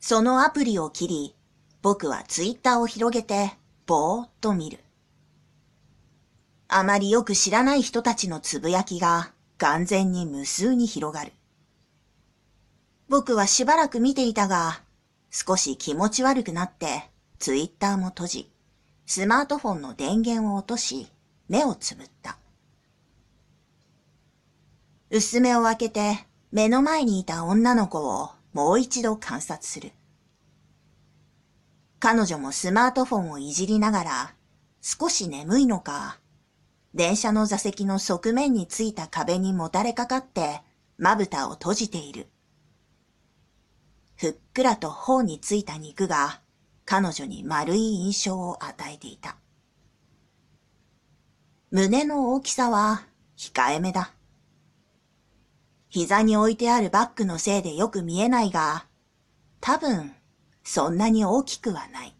そのアプリを切り、僕はツイッターを広げて、ぼーっと見る。あまりよく知らない人たちのつぶやきが、眼前に無数に広がる。僕はしばらく見ていたが、少し気持ち悪くなって、ツイッターも閉じ、スマートフォンの電源を落とし、目をつぶった。薄目を開けて、目の前にいた女の子をもう一度観察する。彼女もスマートフォンをいじりながら、少し眠いのか、電車の座席の側面についた壁にもたれかかって、まぶたを閉じている。ふっくらと頬についた肉が、彼女に丸い印象を与えていた。胸の大きさは控えめだ。膝に置いてあるバッグのせいでよく見えないが、多分、そんなに大きくはない。